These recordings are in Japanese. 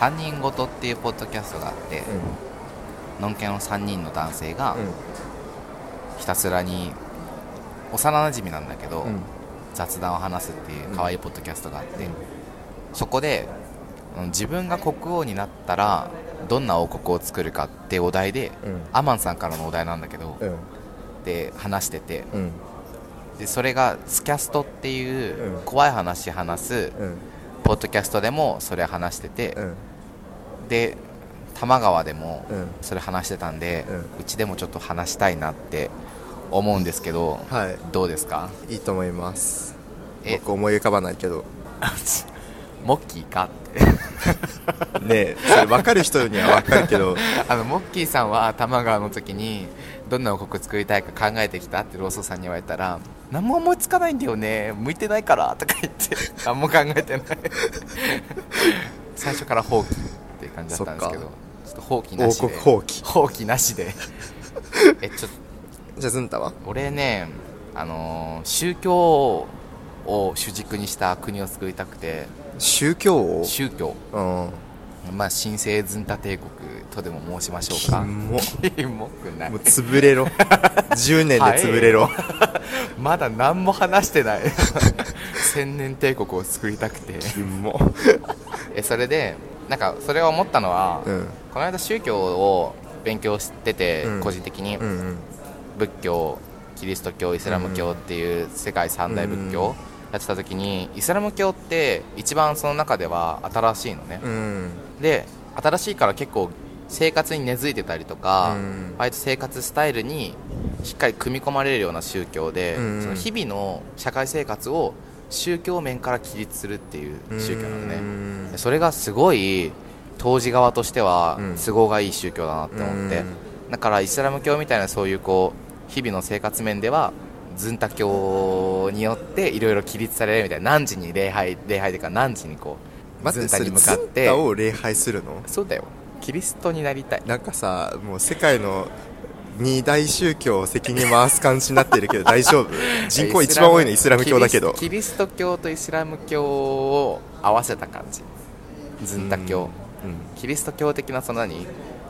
3人ごとっていうポッドキャストがあって、のんけの3人の男性がうん。ひたすらに幼なじみなんだけど、うん。雑談を話すっていう可愛いポッドキャストがあって、そこでうん自分が国王になったらどんな王国を作るかってお題で、うん。アマンさんからのお題なんだけど、うん。で話しててうん。でそれがスキャストっていううん。怖い話話すうん。ポッドキャストでもそれ話してて、うんで多摩川でもうん。それ話してたんで、うちでもちょっと話したいなって思うんですけどはい。どうですか？いいと思います。え？僕思い浮かばないけど。モッキーか？ってねえそれ分かる人には分かるけど。あのモッキーさんは多摩川の時にどんな王国作りたいか考えてきたってローソンさんに言われたら何も思いつかないんだよね向いてないからとか言って何も考えてない。最初から放棄いう感じだったんですけど。ちょっと放棄な王しで。国放棄。放棄なしで。えちょっとじゃあズンタは？俺ねあのー宗教を主軸にした国を作りたくて。宗教を宗教。うん。まあ神聖ズンタ帝国とでも申しましょうキかモ。キモくない。もう潰れろ。10年で潰れろ。まだ何も話してない。千年帝国を作りたくて。キモ。えそれでなんかそれを思ったのは、うん。この間宗教を勉強してて、うん。個人的に、うんうん。仏教キリスト教イスラム教っていう世界三大仏教やってた時にイスラム教って一番その中では新しいのね、うん。で新しいから結構生活に根付いてたりとか、うん。割と生活スタイルにしっかり組み込まれるような宗教で、うん。その日々の社会生活を宗教面から起立するっていう宗教なのね、うんでそれがすごい当時側としてはうん。都合がいい宗教だなって思って、だからイスラム教みたいなそういうこう日々の生活面ではズンタ教によっていろいろ起立されるみたいな何時に礼拝礼拝というか何時にこうズンタに向かっズンてタを礼拝するの？そうだよ。キリストになりたい。なんかさもう世界の二大宗教を責任回す感じになってるけど大丈夫？人口一番多いのイスラム教だけど。キリスト教とイスラム教を合わせた感じ。ズンタ教。キリスト教的なその何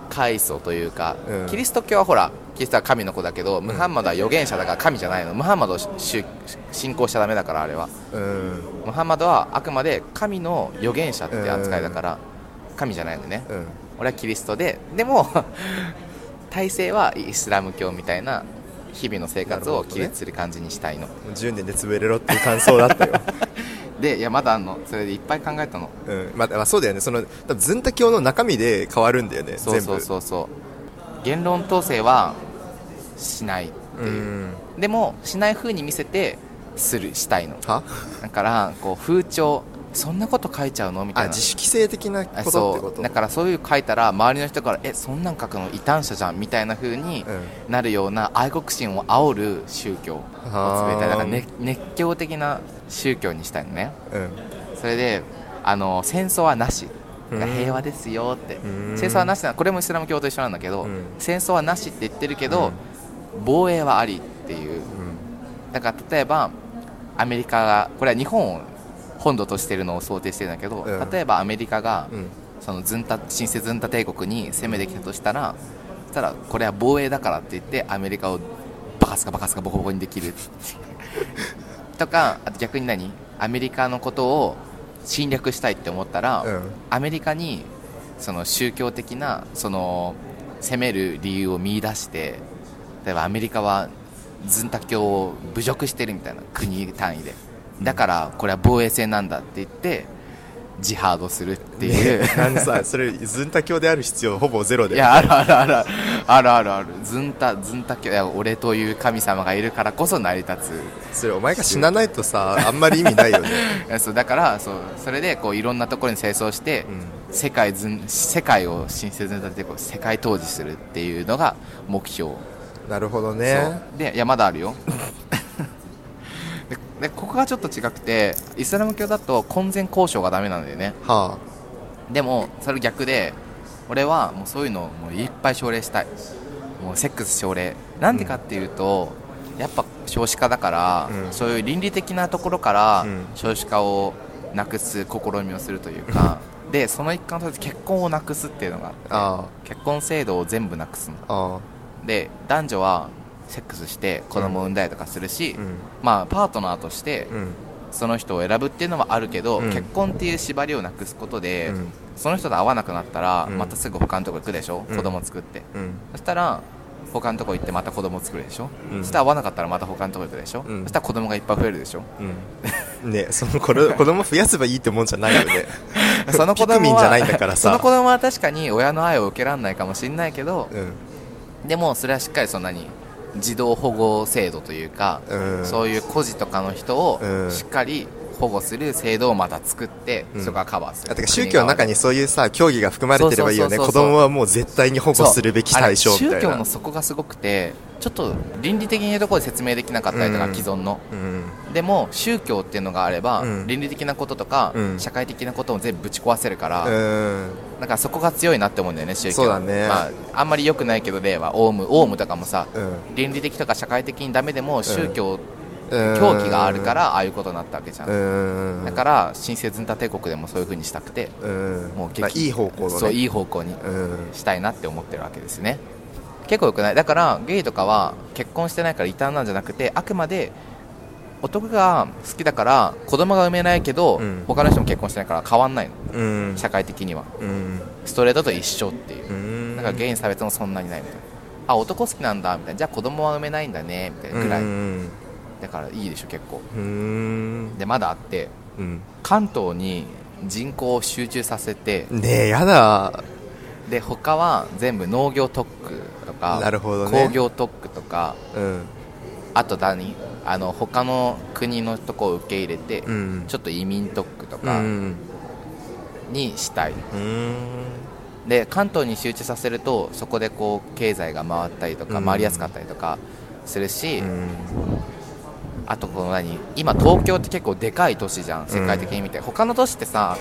階層というか、うん。キリスト教はほらキリストは神の子だけど、ムハンマドは預言者だから神じゃないの。ムハンマドをし信仰しちゃダメだからあれは。うん。うんムハンマドはあくまで神の預言者って扱いだから、神じゃないのね。うん。俺はキリストででも体制はイスラム教みたいな日々の生活を起立する感じにしたいの、10年で潰れろっていう感想だったよ。でいやまだあんの。それでいっぱい考えたの。うん。まあ、まあそうだよね。その多分ズンタ教の中身で変わるんだよねそうそうそうそう。言論統制はしないっていう、ん。でもしない風に見せてするしたいの。は？だからこう風潮そんなこと書いちゃうの？みたいな。あ自主規制的なあことってこと？だからそういう書いたら周りの人からえそんなん書くの異端者じゃんみたいな風にうん。なるような愛国心を煽る宗教を作りたい。だから、ね、熱狂的な宗教にしたいのね。うん。それであの戦争はなし。うん。平和ですよって。うん。戦争はなしなこれもイスラム教と一緒なんだけど、うん。戦争はなしって言ってるけど、防衛はありっていう。だから例えばアメリカがこれは日本を本土としてるのを想定してるんだけど、うん。例えばアメリカが、うん。そのズンタ新生ズンタ帝国に攻めてきたとしたらたらこれは防衛だからって言ってアメリカをバカスカバカスカボコボコにできる。とかあと逆に何？アメリカのことを侵略したいって思ったら、うん。アメリカにその宗教的なその攻める理由を見出して例えばアメリカはズンタ教を侮辱してるみたいな国単位でだからこれは防衛戦なんだって言ってジハードするっていう、ねなんでさ それズンタ教である必要ほぼゼロでいやあるあるあるあるあるある。ズンタズンタ教いや俺という神様がいるからこそ成り立それお前が死なないとさあんまり意味ないよね。そうだからそうそれでこういろんなところに清掃して、う世界ズン世界を新生ズンタ帝国世界統治するっていうのが目標、んなるほどそねう。でいやまだあるよ ででここがちょっと違くてイスラム教だと婚前交渉がダメなんだよね。はでもそれ逆で俺はもうそういうのをもういっぱい奨励したい。もうセックス奨励。なんでかっていうと、やっぱ少子化だから、うん。そういう倫理的なところからうん。少子化をなくす試みをするというか、でその一環として結婚をなくすっていうのがあってあ。結婚制度を全部なくすの。ああ。で男女はセックスして子供を産んだりとかするし、あうん。まあパートナーとしてうん。その人を選ぶっていうのはあるけど、うん。結婚っていう縛りをなくすことで、うん。その人と会わなくなったら、うん。またすぐ他のとこ行くでしょ、うん。子供作って。うん。そしたら他のとこ行ってまた子供作るでしょ、うん。そしたら会わなかったらまた他のとこ行くでしょ、うん。そしたら子供がいっぱい増えるでしょ？うん。ねその子ど 子供増やせばいいってもんじゃないよね。その子供はンじゃないんだからさ。その子供は確かに親の愛を受けられないかもしれないけど、うん。でもそれはしっかりそんなに児童保護制度というか、うん。そういう孤児とかの人をうん。しっかり保護する制度をまた作って、うん。そこがカバーする。宗教の中にそういうさ教義が。含まれてればいいよね。子供はもう絶対に保護するべき対象みたいな。宗教の底がすごくてちょっと倫理的なところで説明できなかったりとか、うん。既存の。うん。でも宗教っていうのがあれば、うん。倫理的なこととか、うん。社会的なことを全部ぶち壊せるから、うんなんかそこが強いなって思うんだよね宗教そうだね。まあ、あんまり良くないけど例はオウムオウムとかもさうん。倫理的とか社会的にダメでも宗教、うん狂気があるからああいうことになったわけじゃん、うん。だから新生ズンタ帝国でもそういう風にしたくて、うん。もういい方向のね。そういい方向にうん。したいなって思ってるわけですね。結構よくない？だからゲイとかは結婚してないから異端なんじゃなくてあくまで男が好きだから子供が産めないけど、うん。他の人も結婚してないから変わんないの。うん。社会的には。うん。ストレートと一緒っていう。うん。だからゲイに差別もそんなにないみたいな。あ男好きなんだみたいな。じゃあ子供は産めないんだねみたいなぐらい。うん。だからいいでしょ結構。うん。でまだあってうん。関東に人口を集中させてねえやだ。で他は全部農業特区とかなるほどね。工業特区とかうん。あと何？あの他の国のとこを受け入れて、うん。ちょっと移民特区とうかん。にしたい、うん。で関東に集中させるとそこでこう経済が回ったりとかうん。回りやすかったりとかするし、うん。あとこの何今東京って結構でかい都市じゃん世界的に見て、他の都市ってさ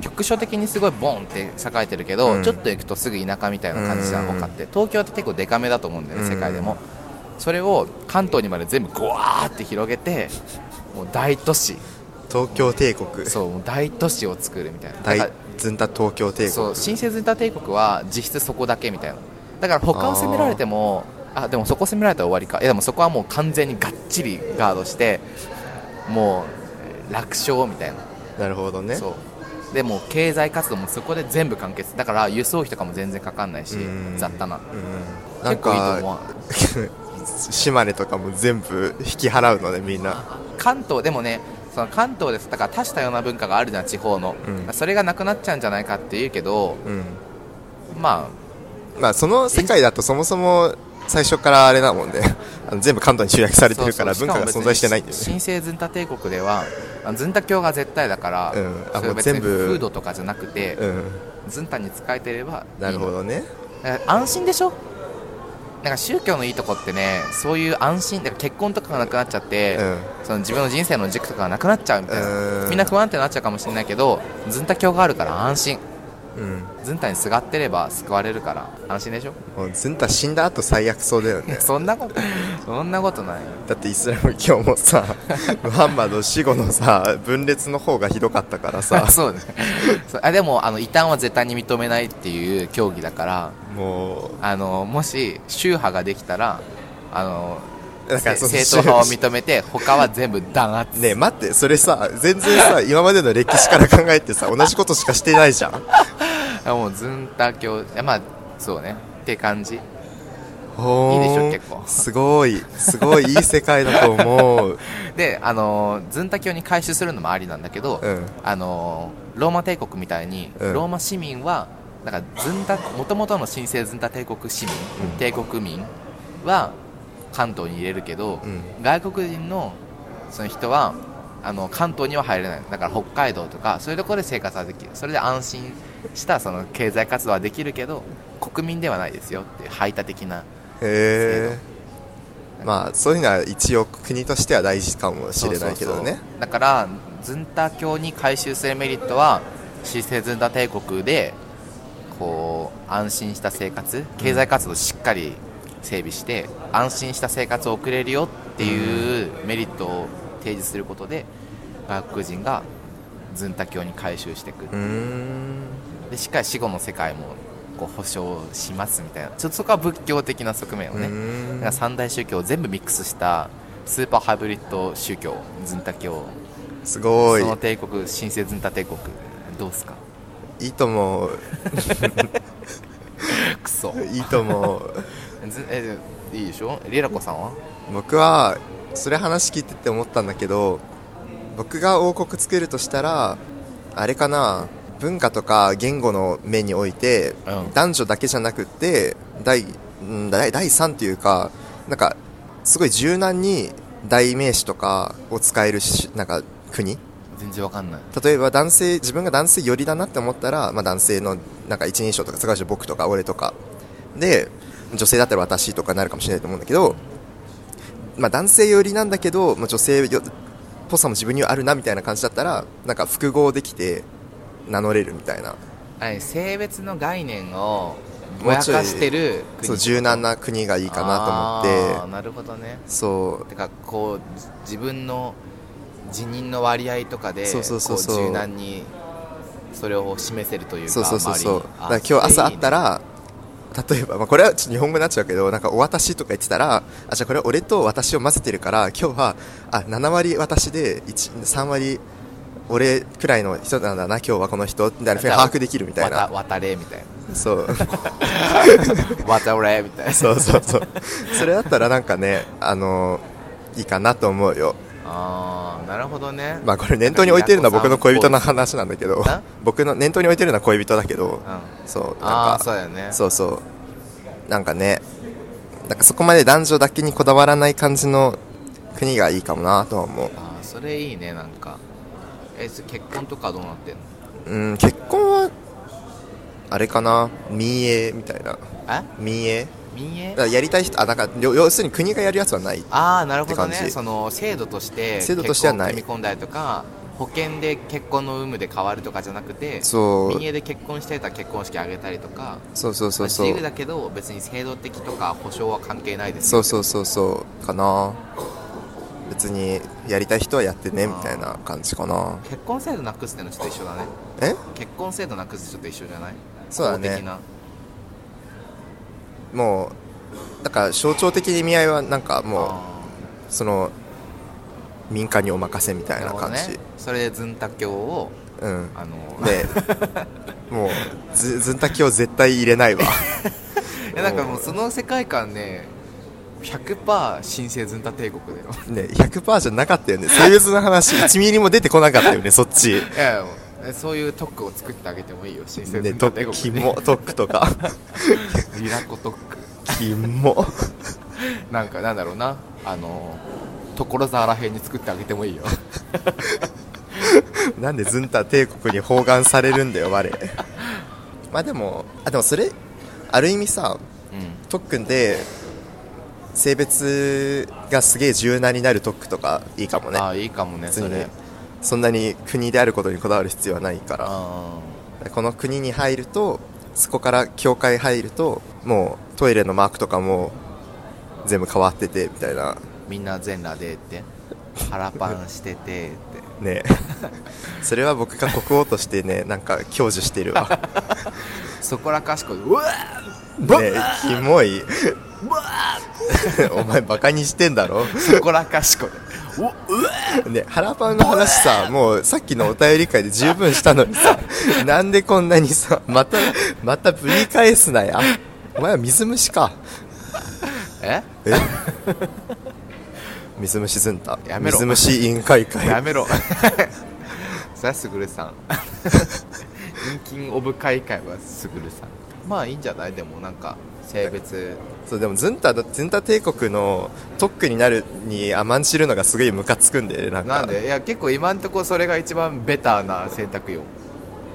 局所的にすごいボンって栄えてるけど、うん。ちょっと行くとすぐ田舎みたいな感じじゃん、うん。他って。東京って結構デカめだと思うんだよね、うん。世界でもそれを関東にまで全部ゴワーって広げてもう大都市。東京帝国。そう大都市を作るみたいな。大ずんた東京帝国。そう新生ズンタ帝国は実質そこだけみたいな。だから他を攻められてもあでもそこ攻められたら終わりか。いやでもそこはもう完全にがっちりガードしてもう楽勝みたいな。なるほどね。そう。でもう経済活動もそこで全部完結。だから輸送費とかも全然かかんないしうん。雑多な。うん。なん結構いいとか思う島根とかも全部引き払うのねみんな。関東でもねその関東です。だから多種多様な文化があるじゃん地方の、うん。それがなくなっちゃうんじゃないかって言うけどうん。ままあその世界だとそもそも最初からあれだもんね あの全部関東に集約さあれてるから文化が存在してないんだよね。新生ズンタ帝国ではあズンタ教が絶対だから、うん。あもう全部フードとかじゃなくて、うん。ズンタに使えてればいいなるほどね。安心でしょ？なんか宗教のいいとこってねそういう安心だから結婚とかがなくなっちゃって、うん。その自分の人生の軸とかがなくなっちゃうみたいな。うん。みんな不安定になっちゃうかもしれないけどズンタ教があるから安心うん。ズンタにすがってれば救われるから安心でしょ？もうずんた死んだ後最悪そうだよね。そんなことそんなことない。だってイスラム教もさ ムハンマド死後のさ分裂の方がひどかったからさ。そうね。あでもあの異端は絶対に認めないっていう教義だからもあのもし宗派ができたらあのうだから正統派を認めて他は全部弾圧。ねえ待ってそれさ全然さ今までの歴史から考えてさ同じことしかしてないじゃん。あもうズンタ教まあそうね。って感じ。いいでしょ結構。すごい。すごいいい世界だと思う。であのズンタ教に改宗するのもありなんだけど、うん。あのローマ帝国みたいに、うん。ローマ市民はなんかズンタ元々の神聖ズンタ帝国市民、うん。帝国民は関東に入れるけど、うん。外国人のその人はあの関東には入れない。だから北海道とかそういうところで生活はできる。それで安心したその経済活動はできるけど国民ではないですよっていう排他的なへえまあそういうのは一応国としては大事かもしれないけどね。だからズンタ教に改宗するメリットはシセズンタ帝国でこう安心した生活経済活動をしっかり整備して、安心した生活を送れるよっていうメリットを提示することで外国人がズンタ教に改宗していくうーんでしっかり死後の世界もこう保証しますみたいな。ちょっとそこは仏教的な側面をね、三大宗教を全部ミックスしたスーパーハイブリッド宗教ズンタ教すごい。その帝国神聖ズンタ帝国どうすか？いいと思う。クソいいと思う。ずえいいでしょ？リラコさんは？僕はそれ話聞いてて思ったんだけど僕が王国作るとしたらあれかな？文化とか言語の面において、うん。男女だけじゃなくって第うん第第3というかなんかすごい柔軟に代名詞とかを使えるしなんか国。全然わかんない。例えば男性自分が男性寄りだなって思ったら、まあ、男性のなんか一人称とか使うし僕とか俺とか。で女性だったら私とかになるかもしれないと思うんだけど、まあ、男性寄りなんだけど、まあ、女性よっぽさも自分にはあるなみたいな感じだったらなんか複合できて名乗れるみたいな。性別の概念をぼやかしてる国。そう柔軟な国がいいかなあと思って。ーなるほどね。そう。てかこうじ自分の辞任の割合とかでそうそうそうそう。柔軟にそれを示せるというかそうそうそうそう。だから今日朝会ったらら例えば、まあ、これはちょっと日本語になっちゃうけどなんかお渡とか言ってたらあじゃあこれは俺と私を混ぜてるから今日はあ7割私で1 3割俺くらいの人なんだな今日はこの人みたいな把握できるみたいな。渡れみたいそう。な 渡れみたいな。そうそうそう。それだったらなんかねあのいいかなと思うよ。ああなるほどね。まあこれ念頭に置いてるのは僕の恋人の話なんだけど。あ僕の念頭に置いてるのは恋人だけど。うん。そうなんかそうだよね。そうそう。なんかねなんかそこまで男女だけにこだわらない感じの国がいいかもなとは思う。ああそれいいねなんかえそ結婚とかどうなってんの？うん結婚はあれかな？民営みたいな。え？民営？民営？やりたい人あだから要要するに国がやるやつはないああなるほどね。その制度として制度としてはない。組み込んだりとか保険で結婚の有無で変わるとかじゃなくてそう。民営で結婚してたら結婚式あげたりとか。そうそうそうそう。まあ自由だけど別に制度的とか保証は関係ないですそうそうそうそう。かな別にやりたい人はやってねみたいな感じかな。結婚制度なくすってのちょっと一緒だね。え？結婚制度なくすちょっと一緒じゃない？そうだね。もうだから象徴的な意味合いはなんかもうあその民間にお任せみたーいな感じ、ね。それでズンタ教をうん。あので もうずずんたきを絶対入れないわ。いやなんかもうその世界観ね100%神聖ズンタ帝国だよ。ね100%じゃなかったよね。性別の話1ミリも出てこなかったよねそっち。いやそういう特区を作ってあげてもいいよ。神聖ズねンタと帝国に。キモトックとか。リラコ特区。キモなんかなんだろうな。あの所沢らへんに作ってあげてもいいよ。なんでズンタ帝国に包含されるんだよ我。まあでもあでもそれある意味さうん。特訓で性別がすげえ柔軟になる特区とかいいかもね。ああいいかもねそれ。そんなに国であることにこだわる必要はないから。あこの国に入るとそこから教会入るともうトイレのマークとかも全部変わっててみたいな。みんな全裸でって。腹パンしててって。ね。それは僕が国王としてねなんか享受してるわ。そこらかしこいうわーねキモい お前バカにしてんだろ？そこらかしこね腹パンの話さもうさっきのお便り会で十分したのにさなんでこんなにさまたまたぶり返すなや。お前は水虫か。え？え？水虫ずんたやめろ。水虫委員会会。やめろ。それはすぐるさん。人気オブ会会はすぐるさん。まあいいんじゃない？でもなんか性別そうでもズンタズンタ帝国の特区になるに甘んじるのがすごいムカつくんでなんか。なんで？いや結構今んとこそれが一番ベターな選択よ。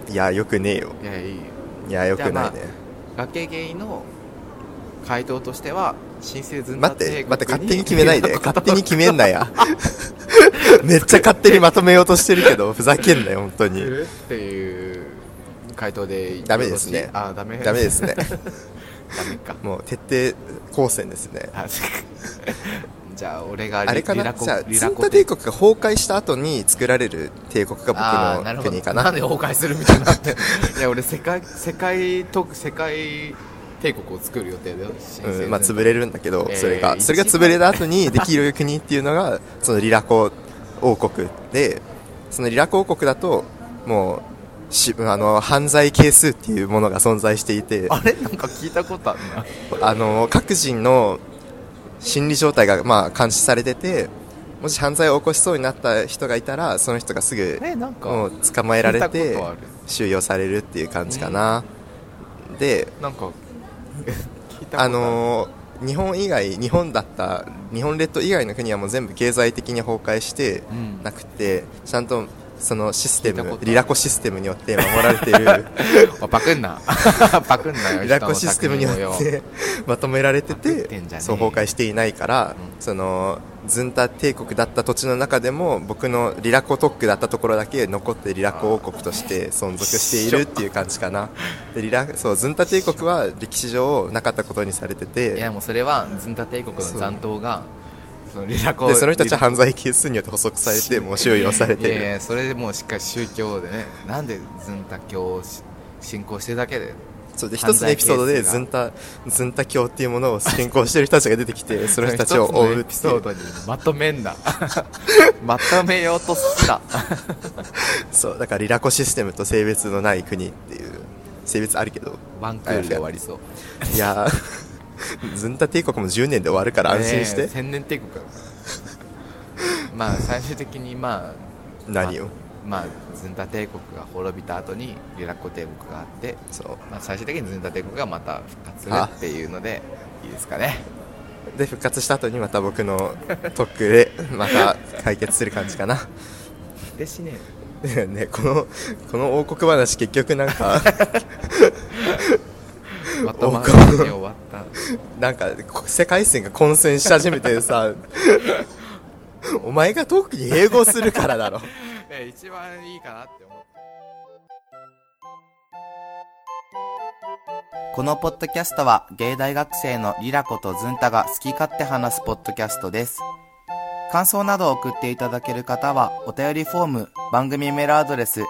いやよくねえよ。いやいいいやよくないね、崖ゲイの回答としては新生ズン待っタ帝国。て待って勝手に決めないで。勝手に決めんなや。めっちゃ勝手にまとめようとしてるけどふざけんなよ 本当に。っていう回答でダメですね。あダメダメですねダメか。もう徹底抗戦ですね。あじゃあ俺がリあれかな？じゃあ、リラコズンタ帝国が崩壊した後に作られる帝国あが僕の国かな？なんで崩壊するみたいにな。っ ていや俺世界世界と世界帝国を作る予定だよ。うん、まあ潰れるんだけど、えーそれが、一それが潰れた後にできる国っていうのが、そのリラコ王国で、そのリラコ王国だと、もう、しあの、犯罪係数っていうものが存在していて、あれ？なんか聞いたことあるな。あの、各人の心理状態が、まあ、監視されてて、もし犯罪を起こしそうになった人がいたら、その人がすぐ、えなんかもう捕まえられて収容されるっていう感じかな。で、なんか聞いたことあのー日本以外、日本だった、日本列島以外の国はもう全部経済的に崩壊してうん。なくて、ちゃんとそのシステム、リラコシステムによって守られている、あパクんな。パクんなよ リラコシステムによってまとめられててそう崩壊していないから、うん。その、ズンタ帝国だった土地の中でも、僕のリラコ特区だったところだけ残ってリラコ王国として存続しているっていう感じかな。でリラそう、ズンタ帝国は歴史上なかったことにされてて、いやもうそれはズンタ帝国の残党がそのリラコでその人たちは犯罪係数によって捕捉されてもう収容されていやいやそれでもうしっかり宗教でねなんでズンタ教をし信仰してるだけでそうで一つのエピソードでズ犯ンタズンタ教っていうものを信仰している人たちが出てきて その人たちを追うエピソードにまとめんな。まとめようとした そうだからリラコシステムと性別のない国っていう性別あるけど。ワンクールで終わりそう。いやーズンタ帝国も10年で終わるから安心して、千年帝国だまあ最終的にまあ何を？まあズンタ帝国が滅びた後にリラコ帝国があって、そう。まあ、最終的にズンタ帝国がまた復活するっていうのでいいですかね。で復活した後にまた僕の特区でまた解決する感じかな。でしね。ねこのこの王国話結局なんか まとまらずに終わったなんかこ世界線が混戦し始めてさ お前が特に英語するからだろえ 一番いいかなって思ってこのポッドキャストは芸大学生のリラコとズンタが好き勝手話すポッドキャストです。感想などを送っていただける方はお便りフォーム、番組メールアドレス、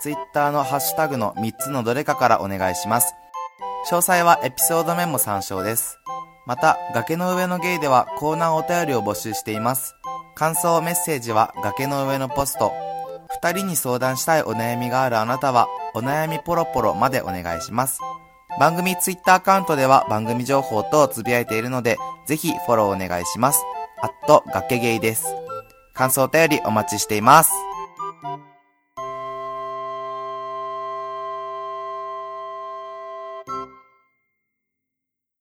ツイッターのハッシュタグの3つのどれかからお願いします。詳細はエピソードメモ参照です。また、崖の上のゲイではコーナーお便りを募集しています。感想メッセージは崖の上のポスト。二人に相談したいお悩みがあるあなたは、お悩みポロポロまでお願いします。番組ツイッターアカウントでは番組情報等をつぶやいているので、ぜひフォローお願いします。あっと、崖ゲイです。感想お便りお待ちしています。